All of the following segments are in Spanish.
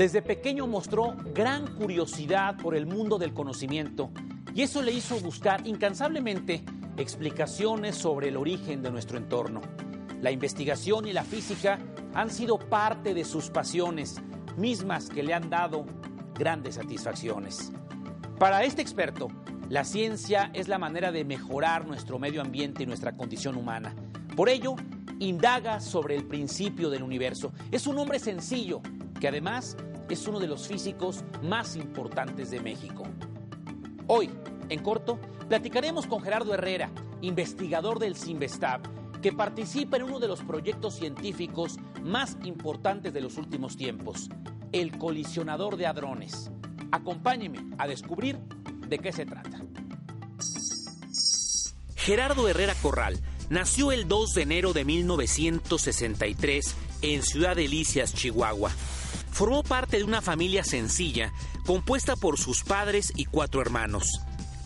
Desde pequeño mostró gran curiosidad por el mundo del conocimiento y eso le hizo buscar incansablemente explicaciones sobre el origen de nuestro entorno. La investigación y la física han sido parte de sus pasiones, mismas que le han dado grandes satisfacciones. Para este experto, la ciencia es la manera de mejorar nuestro medio ambiente y nuestra condición humana. Por ello, indaga sobre el principio del universo. Es un hombre sencillo que además es uno de los físicos más importantes de México. Hoy, en corto, platicaremos con Gerardo Herrera, investigador del CIMBESTAB, que participa en uno de los proyectos científicos más importantes de los últimos tiempos, el colisionador de hadrones. Acompáñeme a descubrir de qué se trata. Gerardo Herrera Corral nació el 2 de enero de 1963 en Ciudad Delicias, Chihuahua. Formó parte de una familia sencilla, compuesta por sus padres y cuatro hermanos.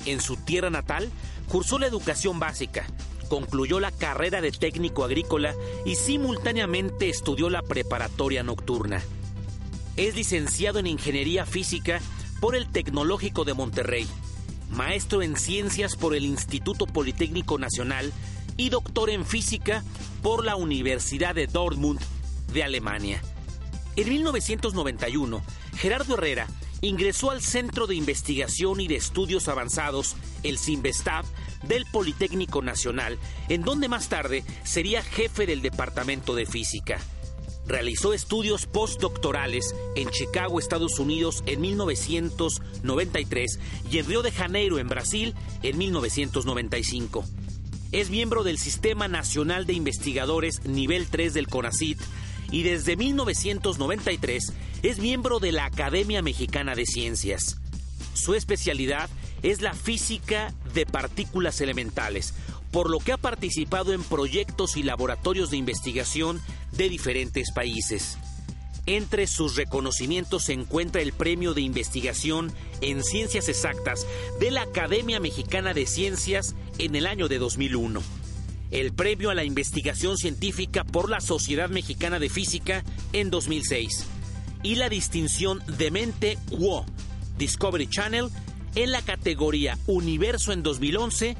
En su tierra natal, cursó la educación básica, concluyó la carrera de técnico agrícola y simultáneamente estudió la preparatoria nocturna. Es licenciado en Ingeniería Física por el Tecnológico de Monterrey, maestro en Ciencias por el Instituto Politécnico Nacional y doctor en Física por la Universidad de Dortmund de Alemania. En 1991, Gerardo Herrera ingresó al Centro de Investigación y de Estudios Avanzados, el CIMBESTAB, del Politécnico Nacional, en donde más tarde sería jefe del Departamento de Física. Realizó estudios postdoctorales en Chicago, Estados Unidos, en 1993 y en Río de Janeiro, en Brasil, en 1995. Es miembro del Sistema Nacional de Investigadores Nivel 3 del CONACIT y desde 1993 es miembro de la Academia Mexicana de Ciencias. Su especialidad es la física de partículas elementales, por lo que ha participado en proyectos y laboratorios de investigación de diferentes países. Entre sus reconocimientos se encuentra el Premio de Investigación en Ciencias Exactas de la Academia Mexicana de Ciencias en el año de 2001, el Premio a la Investigación Científica por la Sociedad Mexicana de Física en 2006 y la distinción de Mente Discovery Channel en la categoría Universo en 2011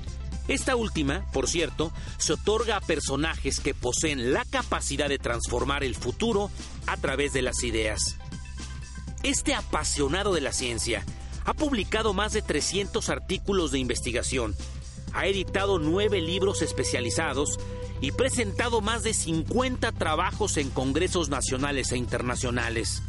esta última, por cierto, se otorga a personajes que poseen la capacidad de transformar el futuro a través de las ideas. Este apasionado de la ciencia ha publicado más de 300 artículos de investigación, ha editado nueve libros especializados y presentado más de 50 trabajos en congresos nacionales e internacionales.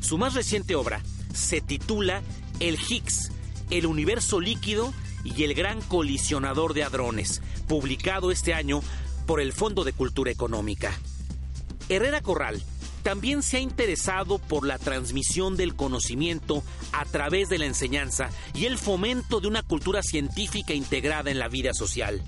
Su más reciente obra se titula El Higgs, el universo líquido y el Gran Colisionador de Hadrones, publicado este año por el Fondo de Cultura Económica. Herrera Corral también se ha interesado por la transmisión del conocimiento a través de la enseñanza y el fomento de una cultura científica integrada en la vida social.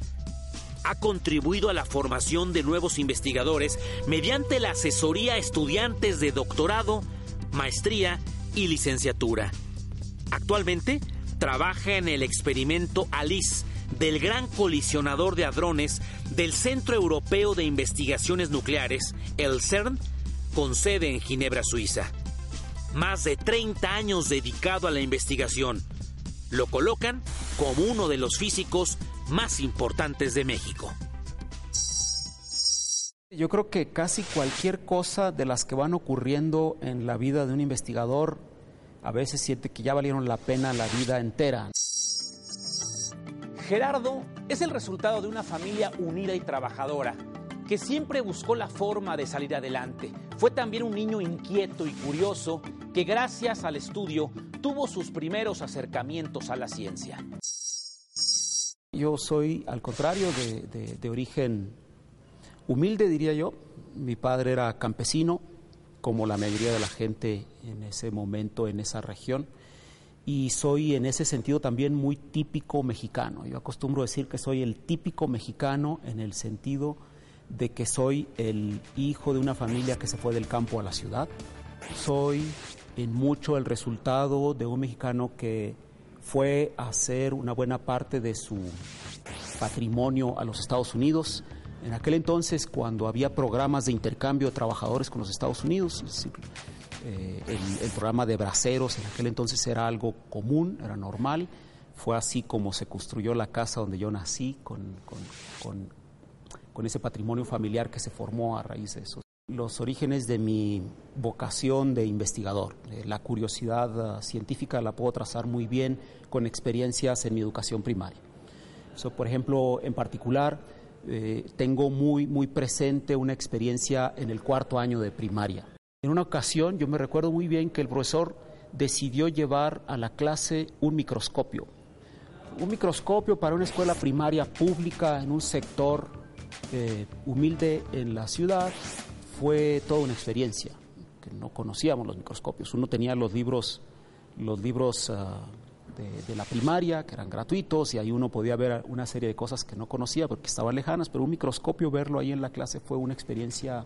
Ha contribuido a la formación de nuevos investigadores mediante la asesoría a estudiantes de doctorado, maestría y licenciatura. Actualmente trabaja en el experimento ALICE del Gran Colisionador de Hadrones del Centro Europeo de Investigaciones Nucleares, el CERN, con sede en Ginebra, Suiza. Más de 30 años dedicado a la investigación. Lo colocan como uno de los físicos más importantes de México. Yo creo que casi cualquier cosa de las que van ocurriendo en la vida de un investigador a veces siente que ya valieron la pena la vida entera. Gerardo es el resultado de una familia unida y trabajadora que siempre buscó la forma de salir adelante. Fue también un niño inquieto y curioso que gracias al estudio tuvo sus primeros acercamientos a la ciencia. Yo soy, al contrario, de, origen humilde, diría yo. Mi padre era campesino, como la mayoría de la gente en ese momento, en esa región. Y soy en ese sentido también muy típico mexicano. Yo acostumbro decir que soy el típico mexicano en el sentido de que soy el hijo de una familia que se fue del campo a la ciudad. Soy en mucho el resultado de un mexicano que fue a hacer una buena parte de su patrimonio a los Estados Unidos, en aquel entonces, cuando había programas de intercambio de trabajadores con los Estados Unidos, Eh, el, programa de braceros en aquel entonces era algo común, era normal. Fue así como se construyó la casa donde yo nací, con, ese patrimonio familiar que se formó a raíz de eso. Los orígenes de mi vocación de investigador, la curiosidad ah, científica la puedo trazar muy bien con experiencias en mi educación primaria. por ejemplo, en particular, eh, tengo muy, muy presente una experiencia en el cuarto año de primaria. En una ocasión, yo me recuerdo muy bien que el profesor decidió llevar a la clase un microscopio. Un microscopio para una escuela primaria pública en un sector eh, humilde en la ciudad fue toda una experiencia, que no conocíamos los microscopios. Uno tenía los libros, los libros ah, de, la primaria, que eran gratuitos, y ahí uno podía ver una serie de cosas que no conocía porque estaban lejanas, pero un microscopio, verlo ahí en la clase fue una experiencia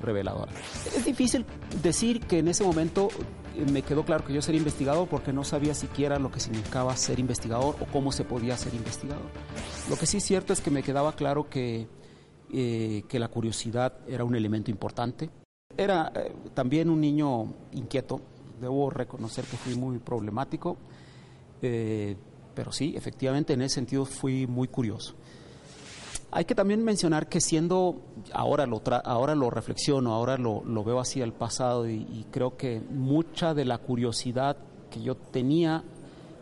reveladora. Es difícil decir que en ese momento eh, me quedó claro que yo sería investigador porque no sabía siquiera lo que significaba ser investigador o cómo se podía ser investigador. Lo que sí es cierto es que me quedaba claro que eh, que la curiosidad era un elemento importante. Era eh, también un niño inquieto, debo reconocer que fui muy problemático, eh, pero sí, efectivamente en ese sentido fui muy curioso. Hay que también mencionar que siendo, ahora lo, ahora lo reflexiono, ahora lo, veo así al pasado y, creo que mucha de la curiosidad que yo tenía,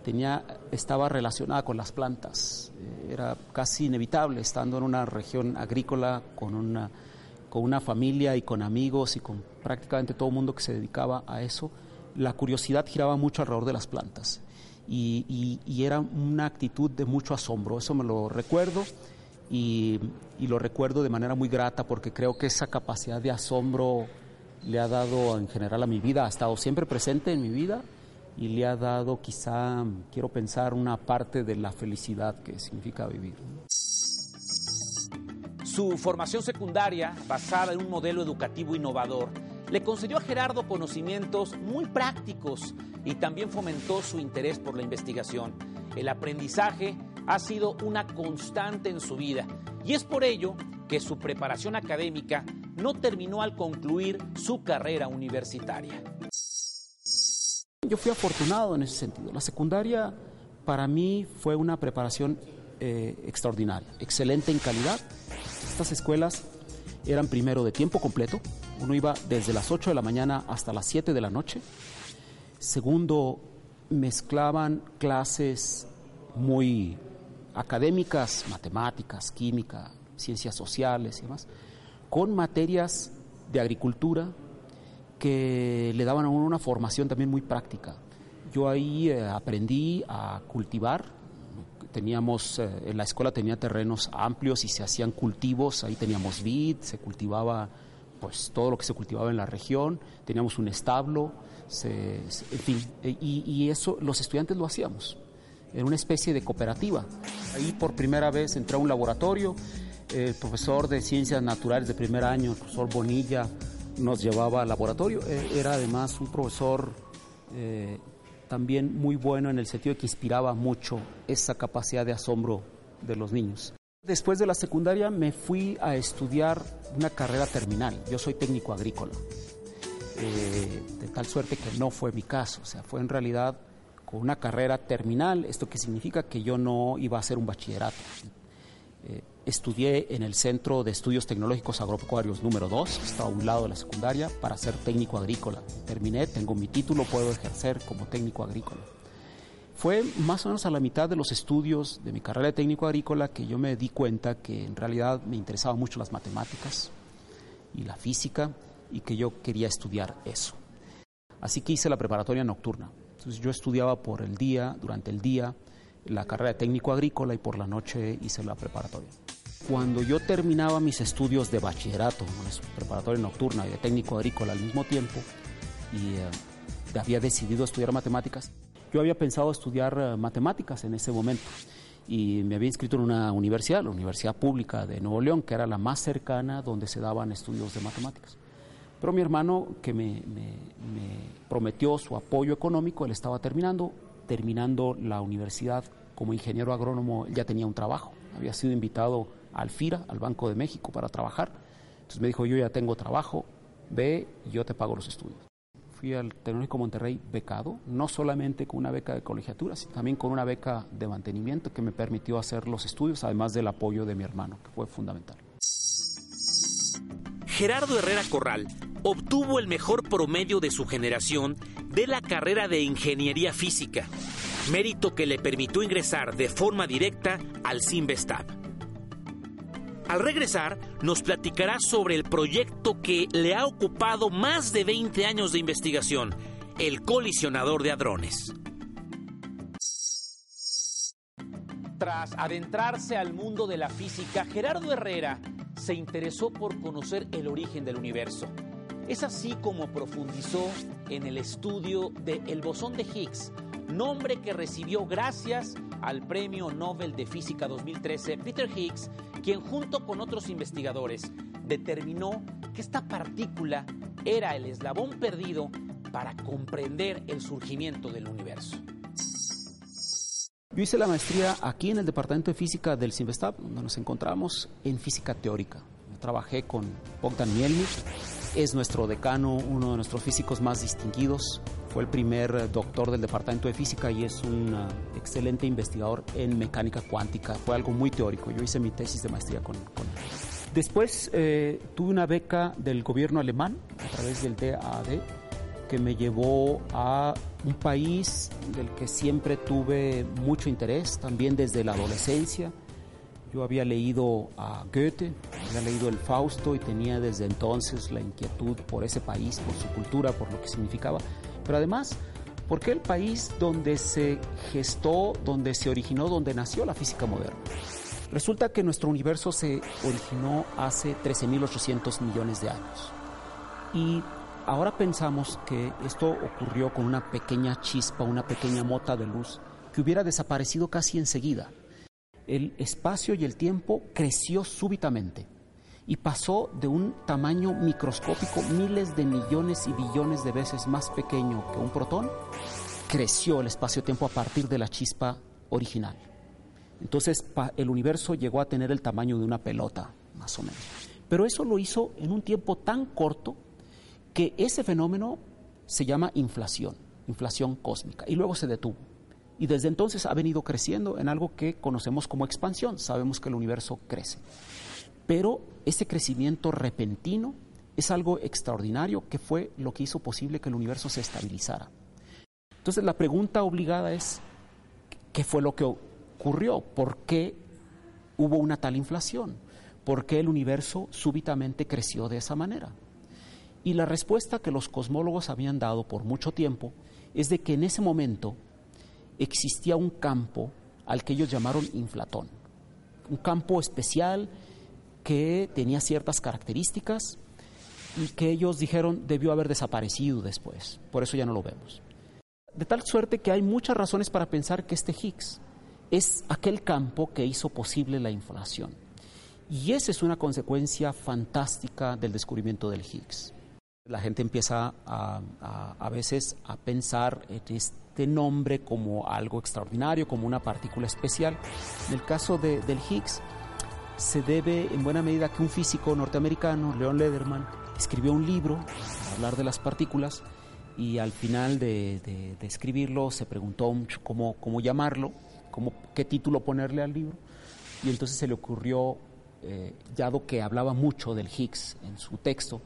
tenía estaba relacionada con las plantas. Era casi inevitable estando en una región agrícola con una, con una familia y con amigos y con prácticamente todo el mundo que se dedicaba a eso, la curiosidad giraba mucho alrededor de las plantas y, era una actitud de mucho asombro, eso me lo recuerdo y, y, lo recuerdo de manera muy grata porque creo que esa capacidad de asombro le ha dado en general a mi vida, ha estado siempre presente en mi vida y le ha dado quizá, quiero pensar, una parte de la felicidad que significa vivir. Su formación secundaria, basada en un modelo educativo innovador, le concedió a Gerardo conocimientos muy prácticos y también fomentó su interés por la investigación. El aprendizaje ha sido una constante en su vida y es por ello que su preparación académica no terminó al concluir su carrera universitaria. Yo fui afortunado en ese sentido. La secundaria para mí fue una preparación eh, extraordinaria, excelente en calidad. Estas escuelas eran primero de tiempo completo, uno iba desde las 8 de la mañana hasta las 7 de la noche. Segundo, mezclaban clases muy académicas, matemáticas, química, ciencias sociales y demás, con materias de agricultura, que le daban a uno una formación también muy práctica. Yo ahí eh, aprendí a cultivar. Teníamos, eh, en la escuela tenía terrenos amplios y se hacían cultivos. Ahí teníamos vid, se cultivaba pues todo lo que se cultivaba en la región. Teníamos un establo, en fin, e, y, y eso los estudiantes lo hacíamos en una especie de cooperativa. Ahí por primera vez entré a un laboratorio, el profesor de ciencias naturales de primer año, el profesor Bonilla, nos llevaba al laboratorio. Eh, era además un profesor eh, también muy bueno en el sentido de que inspiraba mucho esa capacidad de asombro de los niños. Después de la secundaria me fui a estudiar una carrera terminal. Yo soy técnico agrícola. Eh, de tal suerte que no fue mi caso. O sea, fue en realidad con una carrera terminal. Esto que significa que yo no iba a hacer un bachillerato. Estudié en el Centro de Estudios Tecnológicos Agropecuarios número 2, está a un lado de la secundaria, para ser técnico agrícola. Terminé, tengo mi título, puedo ejercer como técnico agrícola. Fue más o menos a la mitad de los estudios de mi carrera de técnico agrícola que yo me di cuenta que en realidad me interesaban mucho las matemáticas y la física y que yo quería estudiar eso. Así que hice la preparatoria nocturna. Entonces yo estudiaba por el día, durante el día, la carrera de técnico agrícola y por la noche hice la preparatoria. Cuando yo terminaba mis estudios de bachillerato, preparatoria nocturna y de técnico agrícola al mismo tiempo, y eh, había decidido estudiar matemáticas, yo había pensado estudiar eh, matemáticas en ese momento y me había inscrito en una universidad, la Universidad Pública de Nuevo León, que era la más cercana donde se daban estudios de matemáticas. Pero mi hermano, que me, me prometió su apoyo económico, él estaba terminando, terminando la universidad como ingeniero agrónomo, ya tenía un trabajo, había sido invitado al FIRA, al Banco de México, para trabajar. Entonces me dijo, yo ya tengo trabajo, ve, yo te pago los estudios. fui al Tecnológico Monterrey becado, no solamente con una beca de colegiatura, sino también con una beca de mantenimiento que me permitió hacer los estudios, además del apoyo de mi hermano, que fue fundamental. Gerardo Herrera Corral obtuvo el mejor promedio de su generación de la carrera de Ingeniería Física, mérito que le permitió ingresar de forma directa al Simvestab. Al regresar, nos platicará sobre el proyecto que le ha ocupado más de 20 años de investigación, el colisionador de hadrones. Tras adentrarse al mundo de la física, Gerardo Herrera se interesó por conocer el origen del universo. Es así como profundizó en el estudio del bosón de Higgs, nombre que recibió gracias al Premio Nobel de Física 2013 Peter Higgs, quien junto con otros investigadores determinó que esta partícula era el eslabón perdido para comprender el surgimiento del universo. Yo hice la maestría aquí en el Departamento de Física del CIMBESTAB, donde nos encontramos en física teórica. trabajé con Bogdan Mielnik, es nuestro decano, uno de nuestros físicos más distinguidos. Fue el primer doctor del Departamento de Física y es un uh, excelente investigador en mecánica cuántica. Fue algo muy teórico. Yo hice mi tesis de maestría con, él. Después eh, tuve una beca del gobierno alemán a través del DAAD que me llevó a un país del que siempre tuve mucho interés, también desde la adolescencia. Yo había leído a Goethe, había leído el Fausto y tenía desde entonces la inquietud por ese país, por su cultura, por lo que significaba. Pero además, porque el país donde se gestó, donde se originó, donde nació la física moderna. Resulta que nuestro universo se originó hace 13.800 millones de años. Y ahora pensamos que esto ocurrió con una pequeña chispa, una pequeña mota de luz que hubiera desaparecido casi enseguida el espacio y el tiempo creció súbitamente y pasó de un tamaño microscópico miles de millones y billones de veces más pequeño que un protón, creció el espacio-tiempo a partir de la chispa original. Entonces el universo llegó a tener el tamaño de una pelota, más o menos. Pero eso lo hizo en un tiempo tan corto que ese fenómeno se llama inflación, inflación cósmica, y luego se detuvo y desde entonces ha venido creciendo en algo que conocemos como expansión. Sabemos que el universo crece. Pero ese crecimiento repentino es algo extraordinario que fue lo que hizo posible que el universo se estabilizara. Entonces la pregunta obligada es, ¿qué fue lo que ocurrió? ¿Por qué hubo una tal inflación? ¿Por qué el universo súbitamente creció de esa manera? Y la respuesta que los cosmólogos habían dado por mucho tiempo es de que en ese momento existía un campo al que ellos llamaron inflatón, un campo especial que tenía ciertas características y que ellos dijeron debió haber desaparecido después, por eso ya no lo vemos. De tal suerte que hay muchas razones para pensar que este Higgs es aquel campo que hizo posible la inflación. Y esa es una consecuencia fantástica del descubrimiento del Higgs. La gente empieza a, a, veces a pensar en este nombre como algo extraordinario, como una partícula especial. En el caso de, del Higgs, se debe en buena medida que un físico norteamericano, Leon Lederman, escribió un libro para hablar de las partículas y al final de, de, escribirlo se preguntó cómo, cómo llamarlo, cómo, qué título ponerle al libro y entonces se le ocurrió, eh, dado que hablaba mucho del Higgs en su texto,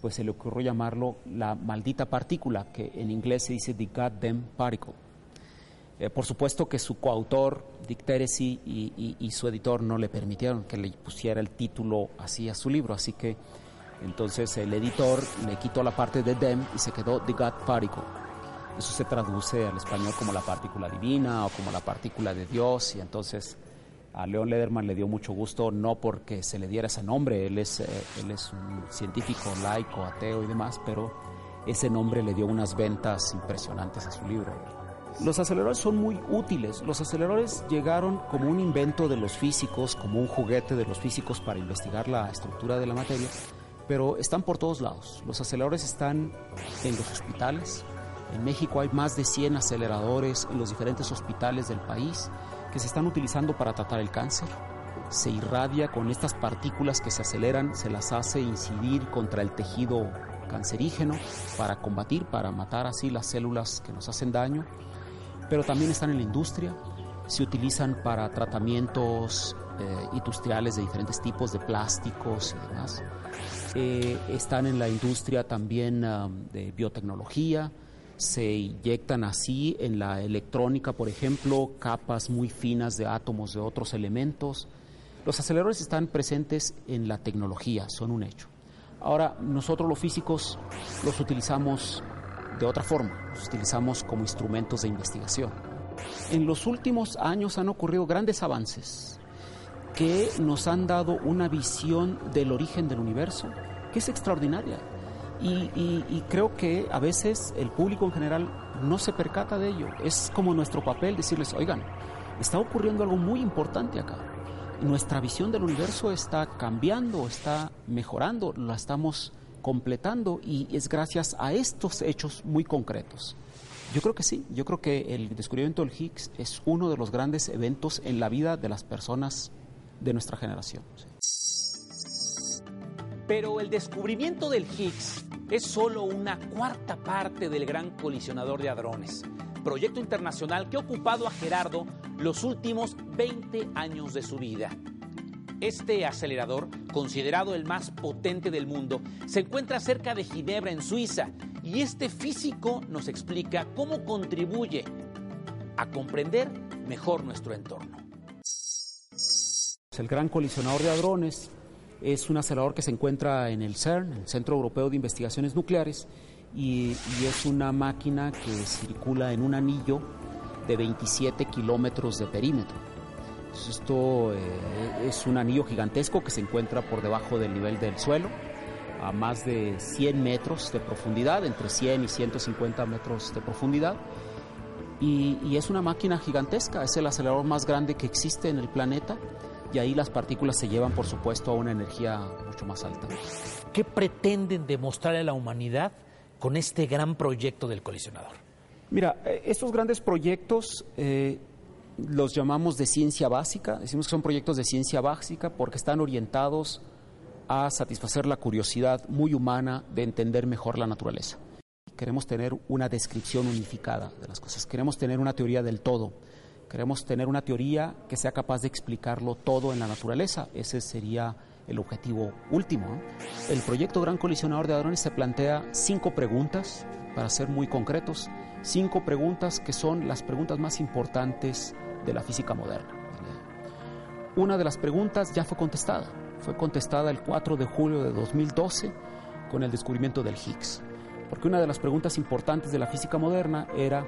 pues se le ocurrió llamarlo la maldita partícula, que en inglés se dice the goddamn particle. Eh, por supuesto que su coautor, Dick Teresi, y, su editor no le permitieron que le pusiera el título así a su libro, así que entonces el editor le quitó la parte de them y se quedó the God particle. Eso se traduce al español como la partícula divina o como la partícula de Dios, y entonces a Leon Lederman le dio mucho gusto, no porque se le diera ese nombre, él es, eh, él es un científico laico, ateo y demás, pero ese nombre le dio unas ventas impresionantes a su libro. Los aceleradores son muy útiles. Los aceleradores llegaron como un invento de los físicos, como un juguete de los físicos para investigar la estructura de la materia, pero están por todos lados. Los aceleradores están en los hospitales. En México hay más de 100 aceleradores en los diferentes hospitales del país que se están utilizando para tratar el cáncer. Se irradia con estas partículas que se aceleran, se las hace incidir contra el tejido cancerígeno para combatir, para matar así las células que nos hacen daño, pero también están en la industria, se utilizan para tratamientos eh, industriales de diferentes tipos de plásticos y demás. Eh, están en la industria también de biotecnología, se inyectan así en la electrónica, por ejemplo, capas muy finas de átomos de otros elementos. Los aceleradores están presentes en la tecnología, son un hecho. Ahora, nosotros los físicos los utilizamos de otra forma, los utilizamos como instrumentos de investigación. En los últimos años han ocurrido grandes avances que nos han dado una visión del origen del universo que es extraordinaria. Y, creo que a veces el público en general no se percata de ello. Es como nuestro papel decirles, oigan, está ocurriendo algo muy importante acá. Nuestra visión del universo está cambiando, está mejorando, la estamos completando y es gracias a estos hechos muy concretos. Yo creo que sí, yo creo que el descubrimiento del Higgs es uno de los grandes eventos en la vida de las personas de nuestra generación. Pero el descubrimiento del Higgs es solo una cuarta parte del gran colisionador de hadrones, proyecto internacional que ha ocupado a Gerardo los últimos 20 años de su vida. Este acelerador, considerado el más potente del mundo, se encuentra cerca de Ginebra, en Suiza, y este físico nos explica cómo contribuye a comprender mejor nuestro entorno. El gran colisionador de hadrones es un acelerador que se encuentra en el CERN, el Centro Europeo de Investigaciones Nucleares, y, es una máquina que circula en un anillo de 27 kilómetros de perímetro. esto eh, es un anillo gigantesco que se encuentra por debajo del nivel del suelo, a más de 100 metros de profundidad, entre 100 y 150 metros de profundidad. Y, y es una máquina gigantesca, es el acelerador más grande que existe en el planeta y ahí las partículas se llevan, por supuesto, a una energía mucho más alta. ¿Qué pretenden demostrarle a la humanidad con este gran proyecto del colisionador? Mira, eh, estos grandes proyectos eh, los llamamos de ciencia básica, decimos que son proyectos de ciencia básica porque están orientados a satisfacer la curiosidad muy humana de entender mejor la naturaleza. Queremos tener una descripción unificada de las cosas, queremos tener una teoría del todo Queremos tener una teoría que sea capaz de explicarlo todo en la naturaleza. Ese sería el objetivo último. El proyecto Gran Colisionador de Hadrones se plantea cinco preguntas, para ser muy concretos, cinco preguntas que son las preguntas más importantes de la física moderna. Una de las preguntas ya fue contestada. Fue contestada el 4 de julio de 2012 con el descubrimiento del Higgs. Porque una de las preguntas importantes de la física moderna era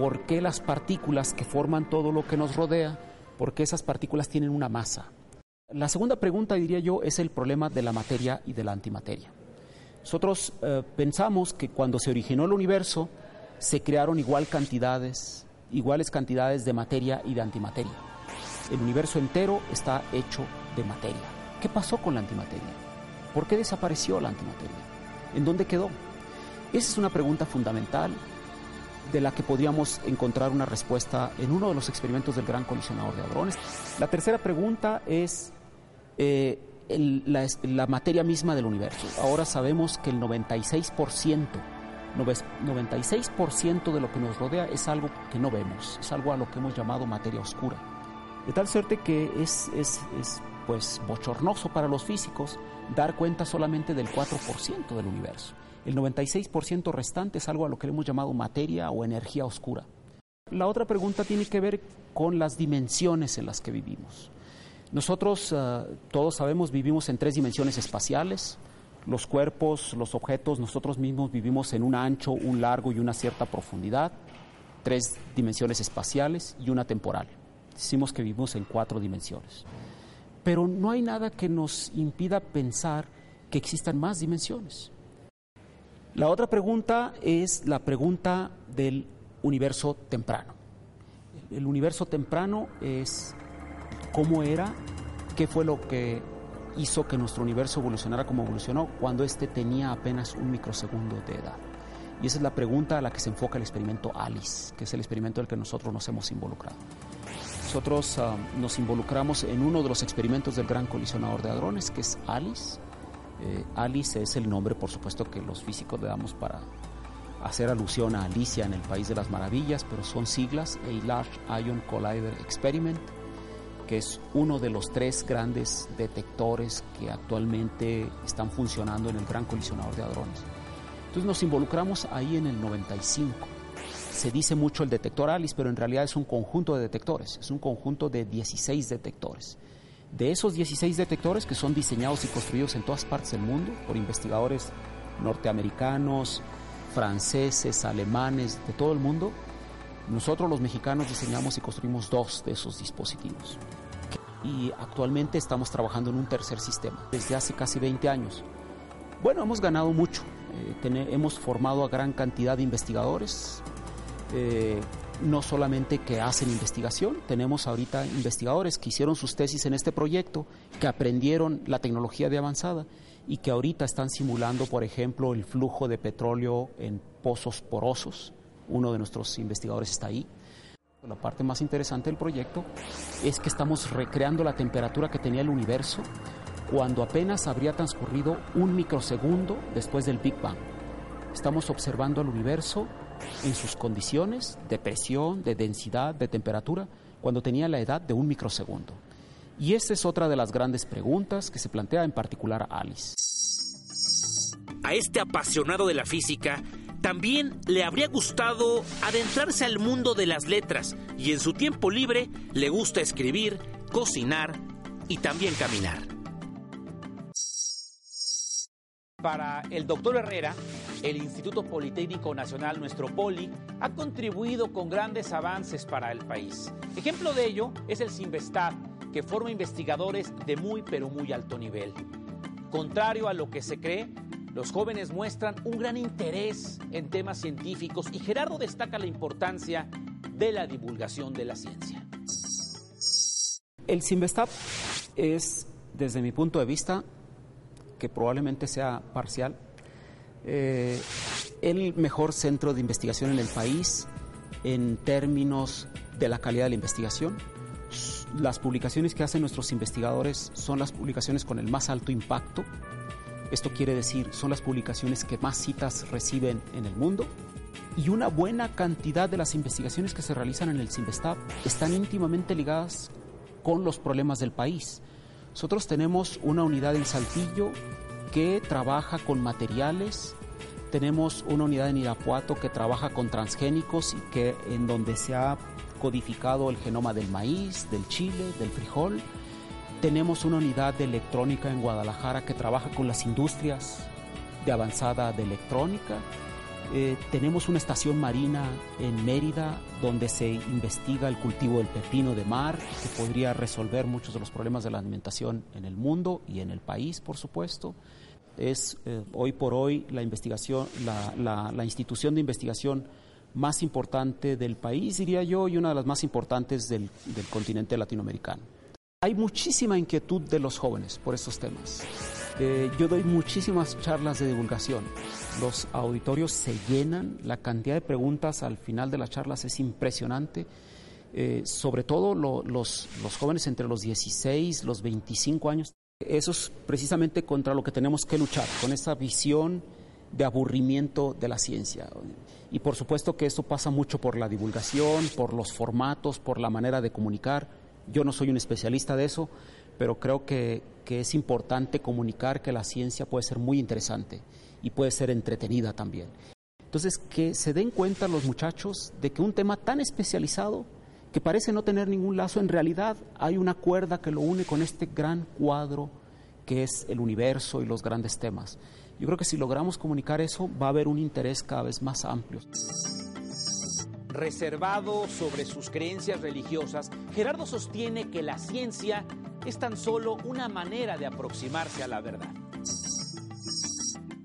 por qué las partículas que forman todo lo que nos rodea, por qué esas partículas tienen una masa. La segunda pregunta, diría yo, es el problema de la materia y de la antimateria. Nosotros eh, pensamos que cuando se originó el universo se crearon igual cantidades, iguales cantidades de materia y de antimateria. El universo entero está hecho de materia. ¿Qué pasó con la antimateria? ¿Por qué desapareció la antimateria? ¿En dónde quedó? Esa es una pregunta fundamental de la que podríamos encontrar una respuesta en uno de los experimentos del gran colisionador de hadrones. La tercera pregunta es eh, la, materia misma del universo. Ahora sabemos que el 96%, 96% de lo que nos rodea es algo que no vemos, es algo a lo que hemos llamado materia oscura. De tal suerte que es, es, es pues bochornoso para los físicos dar cuenta solamente del 4% del universo. El 96% restante es algo a lo que hemos llamado materia o energía oscura. La otra pregunta tiene que ver con las dimensiones en las que vivimos. Nosotros, eh, todos sabemos, vivimos en tres dimensiones espaciales. Los cuerpos, los objetos, nosotros mismos vivimos en un ancho, un largo y una cierta profundidad. Tres dimensiones espaciales y una temporal. Decimos que vivimos en cuatro dimensiones. Pero no hay nada que nos impida pensar que existan más dimensiones. La otra pregunta es la pregunta del universo temprano. El universo temprano es cómo era, qué fue lo que hizo que nuestro universo evolucionara como evolucionó cuando éste tenía apenas un microsegundo de edad. Y esa es la pregunta a la que se enfoca el experimento ALICE, que es el experimento en el que nosotros nos hemos involucrado. Nosotros ah, nos involucramos en uno de los experimentos del gran colisionador de hadrones, que es ALICE, Eh, Alice es el nombre, por supuesto, que los físicos le damos para hacer alusión a Alicia en el País de las Maravillas, pero son siglas A Large Ion Collider Experiment, que es uno de los tres grandes detectores que actualmente están funcionando en el Gran Colisionador de Hadrones. Entonces nos involucramos ahí en el 95. Se dice mucho el detector ALICE, pero en realidad es un conjunto de detectores, es un conjunto de 16 detectores. De esos 16 detectores que son diseñados y construidos en todas partes del mundo por investigadores norteamericanos, franceses, alemanes, de todo el mundo, nosotros los mexicanos diseñamos y construimos dos de esos dispositivos. Y actualmente estamos trabajando en un tercer sistema, desde hace casi 20 años. Bueno, hemos ganado mucho, eh, hemos formado a gran cantidad de investigadores, eh, no solamente que hacen investigación, tenemos ahorita investigadores que hicieron sus tesis en este proyecto, que aprendieron la tecnología de avanzada y que ahorita están simulando, por ejemplo, el flujo de petróleo en pozos porosos. Uno de nuestros investigadores está ahí. La parte más interesante del proyecto es que estamos recreando la temperatura que tenía el universo cuando apenas habría transcurrido un microsegundo después del Big Bang. Estamos observando al universo en sus condiciones de presión, de densidad, de temperatura, cuando tenía la edad de un microsegundo. Y esta es otra de las grandes preguntas que se plantea en particular a Alice. A este apasionado de la física también le habría gustado adentrarse al mundo de las letras y en su tiempo libre le gusta escribir, cocinar y también caminar. Para el doctor Herrera, el Instituto Politécnico Nacional, nuestro POLI, ha contribuido con grandes avances para el país. Ejemplo de ello es el CIMVESTAD, que forma investigadores de muy pero muy alto nivel. Contrario a lo que se cree, los jóvenes muestran un gran interés en temas científicos y Gerardo destaca la importancia de la divulgación de la ciencia. El CIMVESTAB es, desde mi punto de vista, que probablemente sea parcial, eh, el mejor centro de investigación en el país en términos de la calidad de la investigación. Las publicaciones que hacen nuestros investigadores son las publicaciones con el más alto impacto. Esto quiere decir, son las publicaciones que más citas reciben en el mundo. Y una buena cantidad de las investigaciones que se realizan en el CIMBESTAB están íntimamente ligadas con los problemas del país. Nosotros tenemos una unidad en Saltillo que trabaja con materiales, tenemos una unidad en Irapuato que trabaja con transgénicos y que en donde se ha codificado el genoma del maíz, del chile, del frijol. Tenemos una unidad de electrónica en Guadalajara que trabaja con las industrias de avanzada de electrónica eh, tenemos una estación marina en Mérida donde se investiga el cultivo del pepino de mar, que podría resolver muchos de los problemas de la alimentación en el mundo y en el país, por supuesto. Es eh, hoy por hoy la investigación, la, institución de investigación más importante del país, diría yo, y una de las más importantes del continente latinoamericano. Hay muchísima inquietud de los jóvenes por estos temas. Eh, yo doy muchísimas charlas de divulgación. Los auditorios se llenan, la cantidad de preguntas al final de las charlas es impresionante. Eh, sobre todo los, los jóvenes entre los 16, los 25 años. Eso es precisamente contra lo que tenemos que luchar, con esa visión de aburrimiento de la ciencia. Y por supuesto que esto pasa mucho por la divulgación, por los formatos, por la manera de comunicar. Yo no soy un especialista de eso, pero creo que, es importante comunicar que la ciencia puede ser muy interesante y puede ser entretenida también. Entonces, que se den cuenta los muchachos de que un tema tan especializado, que parece no tener ningún lazo, en realidad hay una cuerda que lo une con este gran cuadro que es el universo y los grandes temas. Yo creo que si logramos comunicar eso, va a haber un interés cada vez más amplio reservado sobre sus creencias religiosas, Gerardo sostiene que la ciencia es tan solo una manera de aproximarse a la verdad.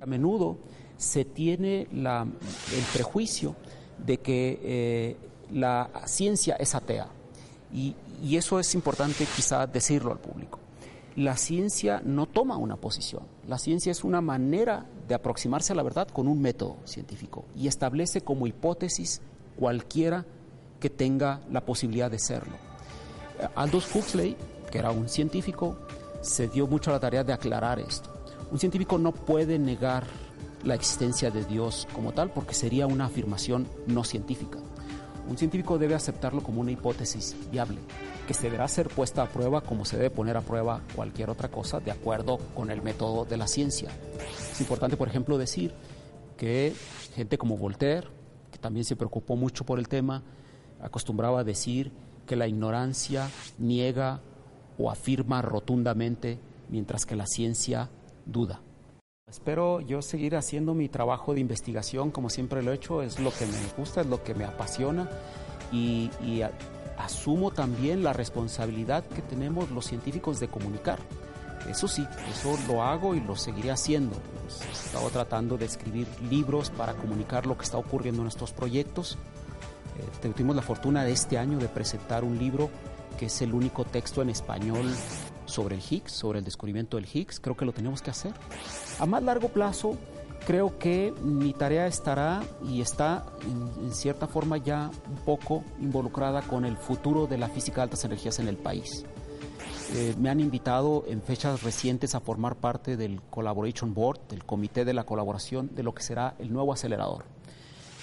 A menudo se tiene el prejuicio de que eh, la ciencia es atea y, y eso es importante quizá decirlo al público. La ciencia no toma una posición, la ciencia es una manera de aproximarse a la verdad con un método científico y establece como hipótesis cualquiera que tenga la posibilidad de serlo. Aldous Huxley, que era un científico, se dio mucho a la tarea de aclarar esto. Un científico no puede negar la existencia de Dios como tal porque sería una afirmación no científica. Un científico debe aceptarlo como una hipótesis viable, que se deberá ser puesta a prueba como se debe poner a prueba cualquier otra cosa de acuerdo con el método de la ciencia. Es importante, por ejemplo, decir que gente como Voltaire, también se preocupó mucho por el tema, acostumbraba a decir que la ignorancia niega o afirma rotundamente, mientras que la ciencia duda. Espero yo seguir haciendo mi trabajo de investigación como siempre lo he hecho, es lo que me gusta, es lo que me apasiona y, asumo también la responsabilidad que tenemos los científicos de comunicar. Eso sí, eso lo hago y lo seguiré haciendo. He estado tratando de escribir libros para comunicar lo que está ocurriendo en nuestros proyectos. Eh, tuvimos la fortuna de este año de presentar un libro que es el único texto en español sobre el Higgs, sobre el descubrimiento del Higgs. Creo que lo tenemos que hacer. A más largo plazo, creo que mi tarea estará y está en, cierta forma ya un poco involucrada con el futuro de la física de altas energías en el país. Eh, me han invitado en fechas recientes a formar parte del Collaboration Board, del Comité de la Colaboración, de lo que será el nuevo acelerador,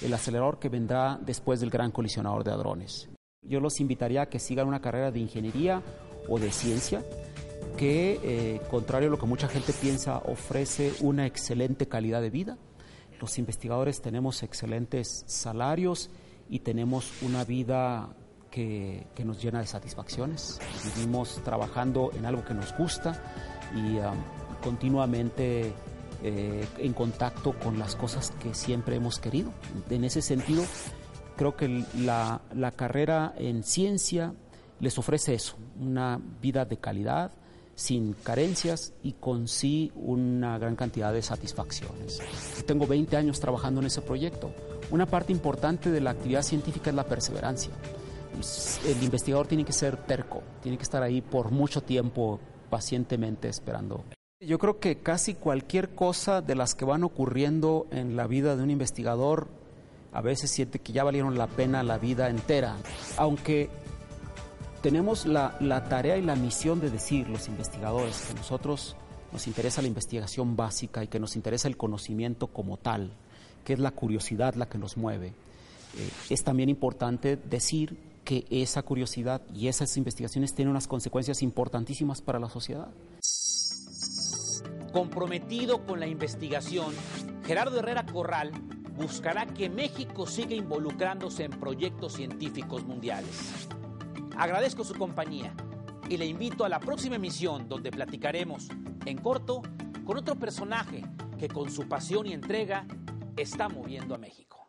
el acelerador que vendrá después del Gran Colisionador de Hadrones. Yo los invitaría a que sigan una carrera de ingeniería o de ciencia que, eh, contrario a lo que mucha gente piensa, ofrece una excelente calidad de vida. Los investigadores tenemos excelentes salarios y tenemos una vida que, nos llena de satisfacciones. Vivimos trabajando en algo que nos gusta y um, continuamente eh, en contacto con las cosas que siempre hemos querido. En ese sentido, creo que la, la carrera en ciencia les ofrece eso, una vida de calidad, sin carencias y con sí una gran cantidad de satisfacciones. tengo 20 años trabajando en ese proyecto. Una parte importante de la actividad científica es la perseverancia. El investigador tiene que ser terco, tiene que estar ahí por mucho tiempo pacientemente esperando. Yo creo que casi cualquier cosa de las que van ocurriendo en la vida de un investigador a veces siente que ya valieron la pena la vida entera, aunque tenemos la, tarea y la misión de decir, los investigadores, que nosotros nos interesa la investigación básica y que nos interesa el conocimiento como tal, que es la curiosidad la que nos mueve. Eh, es también importante decir que esa curiosidad y esas investigaciones tienen unas consecuencias importantísimas para la sociedad. Comprometido con la investigación, Gerardo Herrera Corral buscará que México siga involucrándose en proyectos científicos mundiales. Agradezco su compañía y le invito a la próxima emisión donde platicaremos en corto con otro personaje que con su pasión y entrega está moviendo a México.